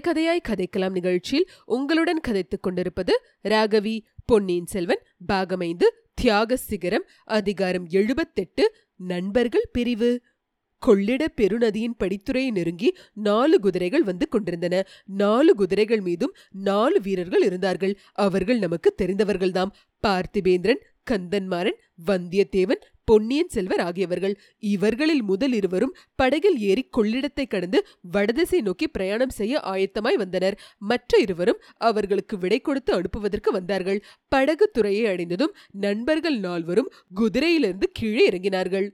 கதை கதையாய் கதைக்கலாம் நிகழ்ச்சியில் உங்களுடன் கதைத்துக் கொண்டிருப்பது ராகவி பொன்னியின் செல்வன் பாகமைந்து தியாக சிகரம் அதிகாரம் எழுபத்தெட்டு நண்பர்கள் பிரிவு. கொள்ளிட பெருநதியின் படித்துறையை நெருங்கி நாலு குதிரைகள் வந்து கொண்டிருந்தன. நாலு குதிரைகள் மீதும் நாலு வீரர்கள் இருந்தார்கள். அவர்கள் நமக்கு தெரிந்தவர்கள்தாம். பார்த்திபேந்திரன் கந்தன்மாறன் வந்தியத்தேவன் பொன்னியின் செல்வர் ஆகியவர்கள். இவர்களில் முதல் இருவரும் படகில் ஏறி கொள்ளிடத்தை கடந்து வடதிசை நோக்கி பிரயாணம் செய்ய ஆயத்தமாய் வந்தனர். மற்ற இருவரும் அவர்களுக்கு விடை கொடுத்து அனுப்புவதற்கு வந்தார்கள். படகு துறையை அடைந்ததும் நண்பர்கள் நால்வரும் குதிரையிலிருந்து கீழே இறங்கினார்கள்.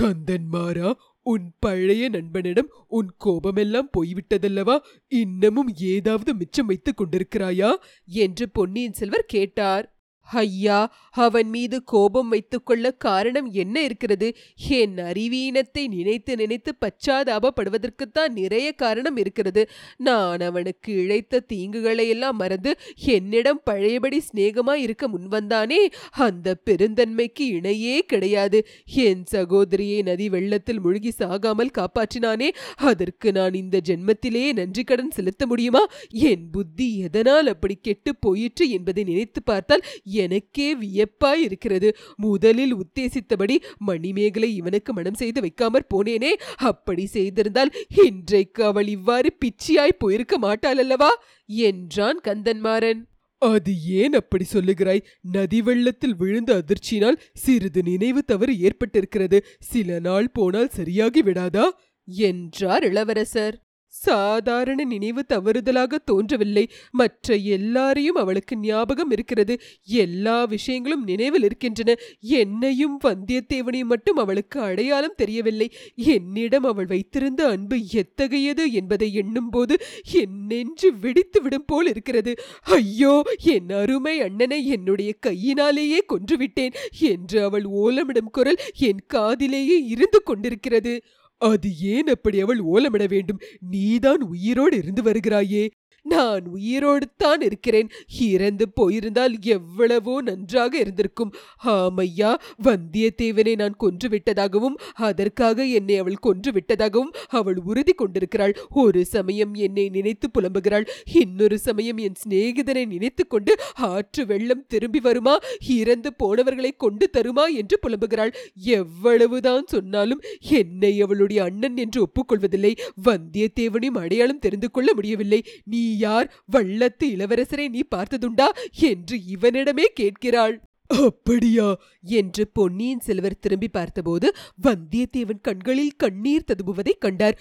கந்தன்மாரா உன் பழைய நண்பனிடம் உன் கோபமெல்லாம் போய்விட்டதல்லவா? இன்னமும் ஏதாவது மிச்சம் வைத்துக் கொண்டிருக்கிறாயா? என்று பொன்னியின் செல்வர் கேட்டார். ஐயா அவன் மீது கோபம் வைத்துக்கொள்ள காரணம் என்ன இருக்கிறது? என் அறிவீனத்தை நினைத்து நினைத்து பச்சாதாபப்படுவதற்குத்தான் நிறைய காரணம் இருக்கிறது. நான் அவனுக்கு இழைத்த தீங்குகளை எல்லாம் மறந்து என்னிடம் பழையபடி சிநேகமாய் இருக்க முன்வந்தானே அந்த பெருந்தன்மைக்கு இணையே கிடையாது. என் சகோதரியை நதி வெள்ளத்தில் முழுகி சாகாமல் காப்பாற்றினானே அதற்கு நான் இந்த ஜென்மத்திலேயே நன்றி கடன் செலுத்த முடியுமா? என் புத்தி எதனால் அப்படி கெட்டு போயிற்று என்பதை நினைத்து பார்த்தால் எனக்கே வியப்பாய் இருக்கிறது. முதலில் உத்தேசித்தபடி மணிமேகலை இவனுக்கு மனம் செய்து வைக்காமற் போனேனே. அப்படி செய்திருந்தால் இன்றைக்கு அவள் இவ்வாறு பிச்சியாய் போயிருக்க மாட்டாள் அல்லவா என்றான் கந்தன்மாறன். அது ஏன் அப்படி சொல்லுகிறாய்? நதி வெள்ளத்தில் விழுந்த அதிர்ச்சியினால் சிறிது நினைவு தவறு ஏற்பட்டிருக்கிறது. சில நாள் போனால் சரியாகி விடாதா? என்றார் இளவரசர். சாதாரண நினைவு தவறுதலாக தோன்றவில்லை. மற்ற எல்லாரையும் அவளுக்கு ஞாபகம் இருக்கிறது. எல்லா விஷயங்களும் நினைவில் இருக்கின்றன. என்னையும் வந்தியத்தேவனையும் மட்டும் அவளுக்கு அடையாளம் தெரியவில்லை. என்னிடம் அவள் வைத்திருந்த அன்பு எத்தகையது என்பதை எண்ணும்போது என் நெஞ்சு வெடித்து விடும் போல் இருக்கிறது. ஐயோ என் அருமை அண்ணனை என்னுடைய கையினாலேயே கொன்றுவிட்டேன் என்று அவள் ஓலமிடும் குரல் என் காதிலேயே இருந்து கொண்டிருக்கிறது. அது ஏன் அப்படி அவள் ஓலமிட வேண்டும்? நீதான் உயிரோடு இருந்து வருகிறாயே. நான் உயிரோடு தான் இருக்கிறேன். இறந்து போயிருந்தால் எவ்வளவோ நன்றாக இருந்திருக்கும். ஆமையா வந்தியத்தேவனை நான் கொன்று விட்டதாகவும் அதற்காக என்னை அவள் கொன்று விட்டதாகவும் அவள் உறுதி கொண்டிருக்கிறாள். ஒரு சமயம் என்னை நினைத்து புலம்புகிறாள். இன்னொரு சமயம் என் சிநேகிதனை நினைத்து கொண்டு ஆற்று வெள்ளம் திரும்பி வருமா? இறந்து போனவர்களை கொண்டு தருமா என்று புலம்புகிறாள். எவ்வளவுதான் சொன்னாலும் என்னை அவளுடைய அண்ணன் என்று ஒப்புக்கொள்வதில்லை. வந்தியத்தேவனையும் அடையாளம் தெரிந்து கொள்ள முடியவில்லை. நீ யார் வள்ளத்து இளவரசரை நீ பார்த்ததுண்டா என்று இவனிடமே கேட்கிறாள். அப்படியா என்று பொன்னியின் செல்வர் திரும்பி பார்த்தபோது வந்தியத்தேவன் கண்களில் கண்ணீர் ததும்புவதைக் கண்டார்.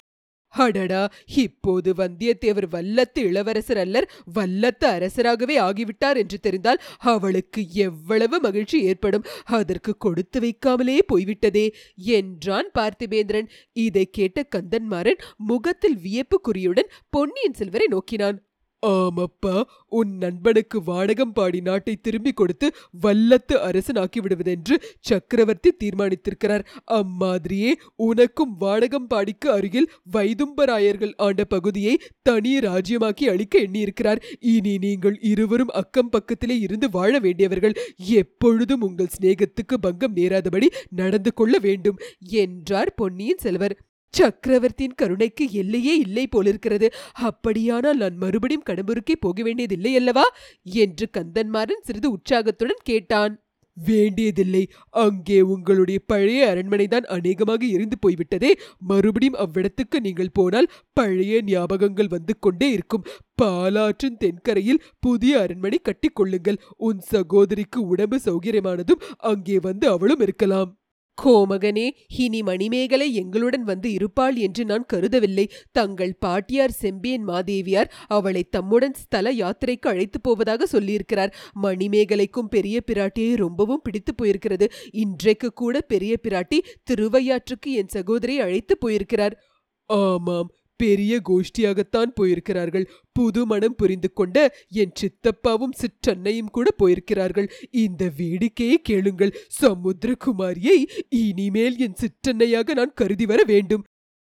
அடடா இப்போது வந்தியத்தேவர் வல்லத்து இளவரசர் அல்லர் வல்லத்து அரசராகவே ஆகிவிட்டார் என்று தெரிந்தால் அவளுக்கு எவ்வளவு மகிழ்ச்சி ஏற்படும்? அதற்கு கொடுத்து வைக்காமலே போய்விட்டதே என்றான் பார்த்திபேந்திரன். இதை கேட்ட கந்தன்மாறன் முகத்தில் வியப்பு குறியுடன் பொன்னியின் செல்வரை நோக்கினான். ஆமப்பா உன் நண்பனுக்கு வாடகம் பாடி நாட்டை திரும்பிக் கொடுத்து வல்லத்து அரசனாக்கி விடுவதென்று சக்கரவர்த்தி தீர்மானித்திருக்கிறார். அம்மாதிரியே உனக்கும் வாடகம் பாடிக்கு அருகில் வைதும்பராயர்கள் ஆண்ட பகுதியை தனி ராஜ்யமாக்கி அளிக்க எண்ணியிருக்கிறார். இனி நீங்கள் இருவரும் அக்கம் பக்கத்திலே இருந்து வாழ வேண்டியவர்கள் எப்பொழுதும் உங்கள் சிநேகத்துக்கு பங்கம் நேராதபடி நடந்து கொள்ள வேண்டும் என்றார் பொன்னியின் செல்வர். சக்கரவர்த்தியின் கருணைக்கு எல்லையே இல்லை போலிருக்கிறது. அப்படியானால் நான் மறுபடியும் கடம்பூருக்கே போக வேண்டியதில்லை அல்லவா? என்று கந்தன்மாறன் சிறிது உற்சாகத்துடன் கேட்டான். வேண்டியதில்லை. அங்கே உங்களுடைய பழைய அரண்மனைதான் அநேகமாக இருந்து போய்விட்டதே. மறுபடியும் அவ்விடத்துக்கு நீங்கள் போனால் பழைய ஞாபகங்கள் வந்து கொண்டே இருக்கும். பாலாற்றின் தென்கரையில் புதிய அரண்மனை கட்டிக்கொள்ளுங்கள் உன் சகோதரிக்கு உடம்பு சௌகரியமானதும் அங்கே வந்து அவளும் இருக்கலாம். கோமகனே இனி மணிமேகலை எங்களுடன் வந்து இருப்பாள் என்று நான் கருதவில்லை. தங்கள் பாட்டியார் செம்பியன் மாதேவியார் அவளை தம்முடன் ஸ்தல யாத்திரைக்கு அழைத்து போவதாக சொல்லியிருக்கிறார். மணிமேகலைக்கும் பெரிய பிராட்டியை ரொம்பவும் பிடித்து போயிருக்கிறது. இன்றைக்கு கூட பெரிய பிராட்டி திருவையாற்றுக்கு என் சகோதரியை அழைத்து போயிருக்கிறார். ஆமாம் பெரிய கோஷ்டியாகத்தான் போயிருக்கிறார்கள். புது மனம் புரிந்து கொண்ட என் சித்தப்பாவும் சிற்றன்னையும் கூட போயிருக்கிறார்கள். இந்த வேடிக்கையை கேளுங்கள். சமுத்திரகுமாரியை இனிமேல் என் சிற்றன்னையாக நான் கருதி வர வேண்டும்.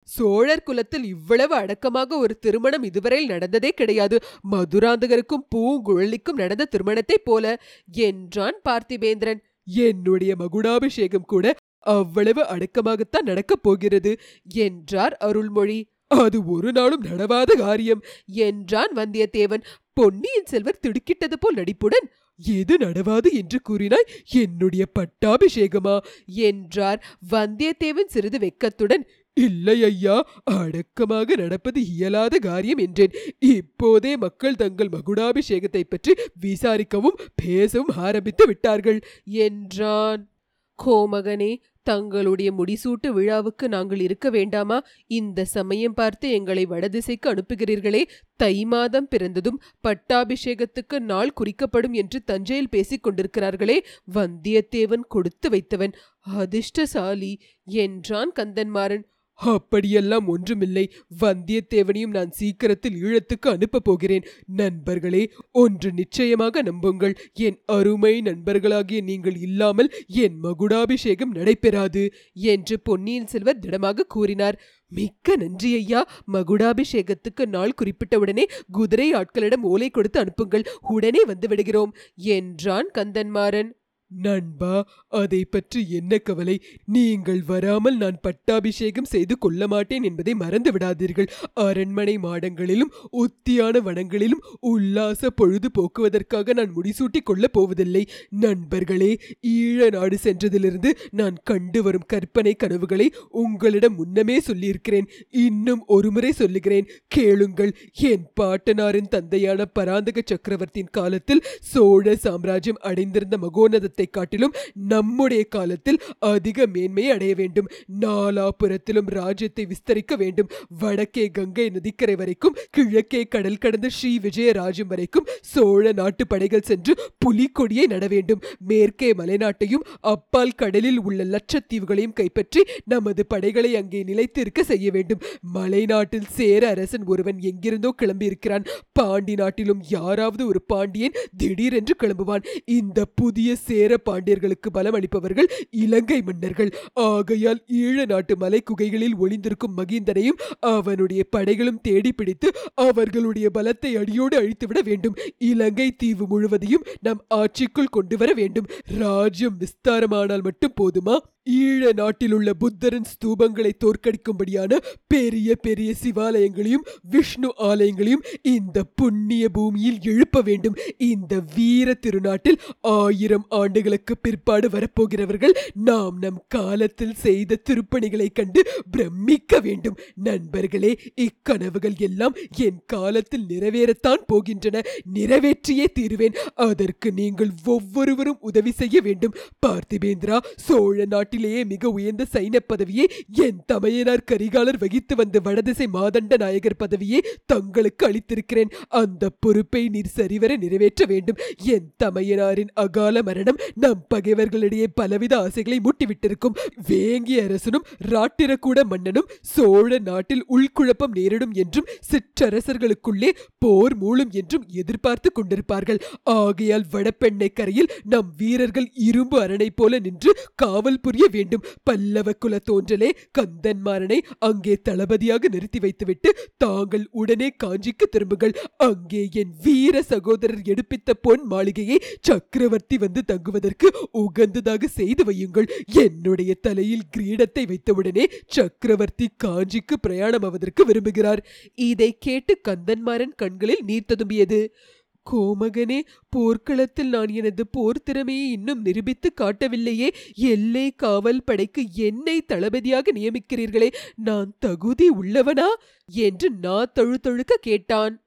சோழர் குலத்தில் இவ்வளவு அடக்கமாக ஒரு திருமணம் இதுவரையில் நடந்ததே கிடையாது. மதுராந்தகருக்கும் பூங்குழலிக்கும் நடந்த திருமணத்தைப் போல. என்றான் பார்த்திபேந்திரன். என்னுடைய மகுடாபிஷேகம் கூட அவ்வளவு அடக்கமாகத்தான் நடக்கப் போகிறது என்றார் அருள்மொழி. அது ஒரு நாளும் நடவாத காரியம். என்றான் வந்தியத்தேவன். பொன்னியின் செல்வர் திடுக்கிட்டது போல் நடிப்புடன் எது நடவாது என்று கூறினாய்? என்னுடைய பட்டாபிஷேகமா? என்றார் வந்தியத்தேவன் சிறிது வெக்கத்துடன் இல்லை ஐயா அடக்கமாக நடப்பது இயலாத காரியம் என்றேன். இப்போதே மக்கள் தங்கள் மகுடாபிஷேகத்தை பற்றி விசாரிக்கவும் பேசவும் ஆரம்பித்து விட்டார்கள். என்றான். கோமகனே தங்களுடைய முடிசூட்டு விழாவுக்கு நாங்கள் இருக்க வேண்டாமா? இந்த சமயம் பார்த்து எங்களை வடதிசைக்கு அனுப்புகிறீர்களே. தை மாதம் பிறந்ததும் பட்டாபிஷேகத்துக்கு நாள் குறிக்கப்படும் என்று தஞ்சையில் பேசிக் கொண்டிருக்கிறார்களே. வந்தியத்தேவன் கொடுத்து வைத்தவன். அதிர்ஷ்டசாலி! என்றான் கந்தன்மாறன். அப்படியெல்லாம் ஒன்றுமில்லை. வந்தியத்தேவனையும் நான் சீக்கிரத்தில் ஈழத்துக்கு அனுப்பப் போகிறேன். நண்பர்களே ஒன்று நிச்சயமாக நம்புங்கள். என் அருமை நண்பர்களாகிய நீங்கள் இல்லாமல் என் மகுடாபிஷேகம் நடைபெறாது என்று பொன்னியின் செல்வர் திடமாக கூறினார். மிக்க நன்றி ஐயா. மகுடாபிஷேகத்துக்கு நாள் குறிப்பிட்டவுடனே குதிரை ஆட்களிடம் ஓலை கொடுத்து அனுப்புங்கள். உடனே வந்து விடுகிறோம் என்றான் கந்தன்மாறன். நண்பா அதை பற்றி என்ன கவலை? நீங்கள் வராமல் நான் பட்டாபிஷேகம் செய்து கொள்ள மாட்டேன் என்பதை மறந்து விடாதீர்கள். அரண்மனை மாடங்களிலும் உத்தியான வனங்களிலும் உல்லாச பொழுது போக்குவதற்காக நான் முடிசூட்டிக் கொள்ளப் போவதில்லை. நண்பர்களே ஈழ நாடு சென்றதிலிருந்து நான் கண்டு வரும் கற்பனை கனவுகளை உங்களிடம் முன்னமே சொல்லியிருக்கிறேன். இன்னும் ஒருமுறை சொல்லுகிறேன். கேளுங்கள் என் பாட்டனாரின் தந்தையான பராந்தக சக்கரவர்த்தியின் காலத்தில் சோழ சாம்ராஜ்யம் அடைந்திருந்த மகோனதத்தை காலத்தை காட்டிலும் நம்முடைய காலத்தில் அதிக மேன்மையை அடைய வேண்டும். நாலாபுரத்திலும் ராஜ்யத்தை விஸ்தரிக்க வேண்டும். வடக்கே கங்கை நதிக்கரை வரைக்கும் கிழக்கே கடல் கடந்த ஸ்ரீ விஜயராஜ்யம் வரைக்கும் சோழ நாட்டு படைகள் சென்று புலிக்கொடியை நட வேண்டும். மேற்கே மலைநாட்டையும் அப்பால் கடலில் உள்ள லட்சத்தீவுகளையும் கைப்பற்றி நமது படைகளை அங்கே நிலைத்திருக்க செய்ய வேண்டும். மலைநாட்டில் சேர அரசன் ஒருவன் எங்கிருந்தோ கிளம்பியிருக்கிறான். பாண்டி நாட்டிலும் யாராவது ஒரு பாண்டியன் திடீரென்று கிளம்புவான். இந்த புதிய சேர பாண்டியர்களுக்கு பலம் அளிப்பவர்கள் இலங்கை மன்னர்கள். ஆகையால் ஈழ நாட்டு மலை குகைகளில் ஒளிந்திருக்கும் மகிந்தனையும் அவனுடைய படைகளும் தேடி பிடித்து அவர்களுடைய பலத்தை அடியோடு அழித்துவிட வேண்டும். இலங்கை தீவு முழுவதையும் நம் ஆட்சிக்குள் கொண்டு வர வேண்டும். ராஜ்யம் விஸ்தாரமானால் மட்டும் போதுமா? ஈழ நாட்டில் உள்ள புத்தரின் ஸ்தூபங்களை தோற்கடிக்கும்படியான பெரிய பெரிய சிவாலயங்களையும் விஷ்ணு ஆலயங்களையும் இந்த புண்ணிய பூமியில் எழுப்ப வேண்டும். இந்த வீர திருநாட்டில் ஆயிரம் ஆண்டுகளுக்கு பிற்பாடு வரப்போகிறவர்கள் நாம் நம் காலத்தில் செய்த திருப்பணிகளைக் கண்டு பிரமிக்க வேண்டும். நண்பர்களே இக்கனவுகள் எல்லாம் என் காலத்தில் நிறைவேறத்தான் போகின்றன. நிறைவேற்றியே தீருவேன். அதற்கு நீங்கள் ஒவ்வொருவரும் உதவி செய்ய வேண்டும். பார்த்திபேந்திரா சோழ நாட்டில் நாட்டிலேயே மிக உயர்ந்த சைன பதவியை என் தமையனார் கரிகாலர் வகித்து வந்த வடதிசை மாதண்ட நாயகர் பதவியை தங்களுக்கு அளித்திருக்கிறேன். அந்த பொறுப்பை நீர் சரிவர நிறைவேற்ற வேண்டும். என் தமையனாரின் அகால மரணம் நம் பகைவர்களிடையே பலவித ஆசைகளை மூட்டிவிட்டிருக்கும். வேங்கிய அரசனும் ராட்டிரக்கூட மன்னனும் சோழ நாட்டில் உள்குழப்பம் நேரிடும் என்றும் சிற்றரசர்களுக்குள்ளே போர் மூலம் என்றும் எதிர்பார்த்து கொண்டிருப்பார்கள். ஆகையால் வடபெண்ணை கரையில் நம் வீரர்கள் இரும்பு அரணை போல நின்று காவல் புரிய வேண்டும். பல்லவ குல தோன்றலே கந்தன்மாறனை அங்கே தளபதியாக நிறுத்தி வைத்துவிட்டு தாங்கள் உடனே காஞ்சிக்கு திரும்புங்கள். அங்கே என் வீர சகோதரர் எடுப்பித்த பொன் மாளிகையை சக்கரவர்த்தி வந்து தங்குவதற்கு உகந்ததாக செய்து வையுங்கள். என்னுடைய தலையில் கிரீடத்தை வைத்தவுடனே சக்கரவர்த்தி காஞ்சிக்கு பிரயாணமாவதற்கு விரும்புகிறார். இதை கேட்டு கந்தன்மாறன் கண்களில் நீர் ததும்பியது. கோமகனே போர்க்களத்தில் நான் எனது போர் திறமையை இன்னும் நிரூபித்து காட்டவில்லையே. எல்லை காவல் படைக்கு என்னை தளபதியாக நியமிக்கிறீர்களே நான் தகுதி உள்ளவனா? என்று நா தழுதழுக்க கேட்டான்.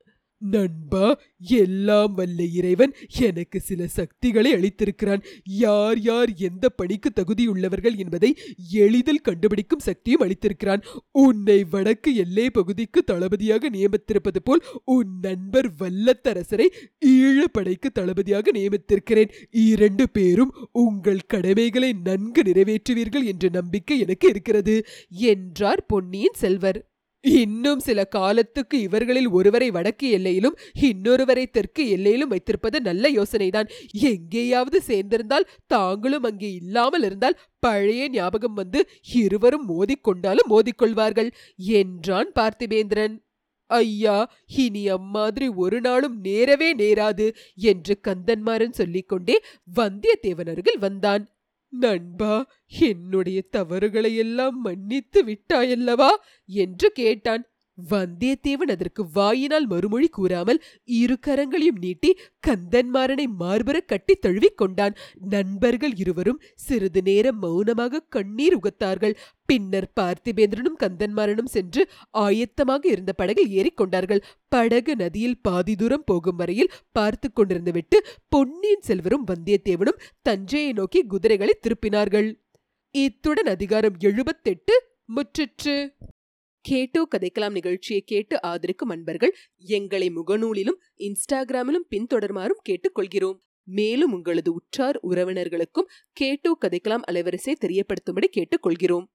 நண்பா எல்லாம் வல்ல இறைவன் எனக்கு சில சக்திகளை அளித்திருக்கிறான். யார் யார் எந்த பணிக்கு தகுதியுள்ளவர்கள் என்பதை எளிதில் கண்டுபிடிக்கும் சக்தியும் அளித்திருக்கிறான். உன்னை வடக்கு எல்லை பகுதிக்கு தளபதியாக நியமித்திருப்பது போல் உன் நண்பர் வல்லத்தரசரை ஈழப்படைக்கு தளபதியாக நியமித்திருக்கிறேன். இரண்டு பேரும் உங்கள் கடமைகளை நன்கு நிறைவேற்றுவீர்கள் என்ற நம்பிக்கை எனக்கு இருக்கிறது என்றார் பொன்னியின் செல்வர். இன்னும் சில காலத்துக்கு இவர்களில் ஒருவரை வடக்கு எல்லையிலும் இன்னொருவரை தெற்கு எல்லையிலும் வைத்திருப்பது நல்ல யோசனைதான். எங்கேயாவது சேர்ந்திருந்தால் தாங்களும் அங்கே இல்லாமல் இருந்தால் பழைய ஞாபகம் வந்து இருவரும் மோதிக்கொண்டாலும் மோதிக்கொள்வார்கள் என்றான் பார்த்திபேந்திரன். ஐயா இனி அம்மாதிரி ஒரு நாளும் நேரவே நேராது என்று கந்தன்மாறன் சொல்லிக்கொண்டே வந்தியத்தேவன் அருகில் வந்தான். நண்பா என்னுடைய தவறுகளை எல்லாம் மன்னித்து விட்டாயல்லவா? என்று கேட்டான். வந்தியத்தேவன் அதற்கு வாயினால் மறுமொழி கூறாமல் இரு கரங்களையும் நீட்டி கந்தன்மாறனை மார்பர கட்டி தழுவிக் கொண்டான். நண்பர்கள் இருவரும் சிறிது நேரம் மௌனமாக கண்ணீர் உகத்தார்கள். பின்னர் பார்த்திபேந்திரனும் கந்தன்மாறனும் சென்று ஆயத்தமாக இருந்த படகில் ஏறிக்கொண்டார்கள் படகு நதியில் பாதி தூரம் போகும் வரையில் பார்த்து கொண்டிருந்து விட்டு பொன்னியின் செல்வரும் வந்தியத்தேவனும் தஞ்சையை நோக்கி குதிரைகளை திருப்பினார்கள். இத்துடன் அதிகாரம் எழுபத்தெட்டு முற்றிற்று. கேட்டோ கதைக்கலாம் நிகழ்ச்சியை கேட்டு ஆதரிக்கும் அன்பர்கள் எங்களை முகநூலிலும் இன்ஸ்டாகிராமிலும் பின்தொடருமாறும் கேட்டுக்கொள்கிறோம். மேலும் உங்களது உற்றார் உறவினர்களுக்கும் கேட்டோ கதைக்கலாம் அலைவரிசை தெரியப்படுத்தும்படி கேட்டுக்கொள்கிறோம்.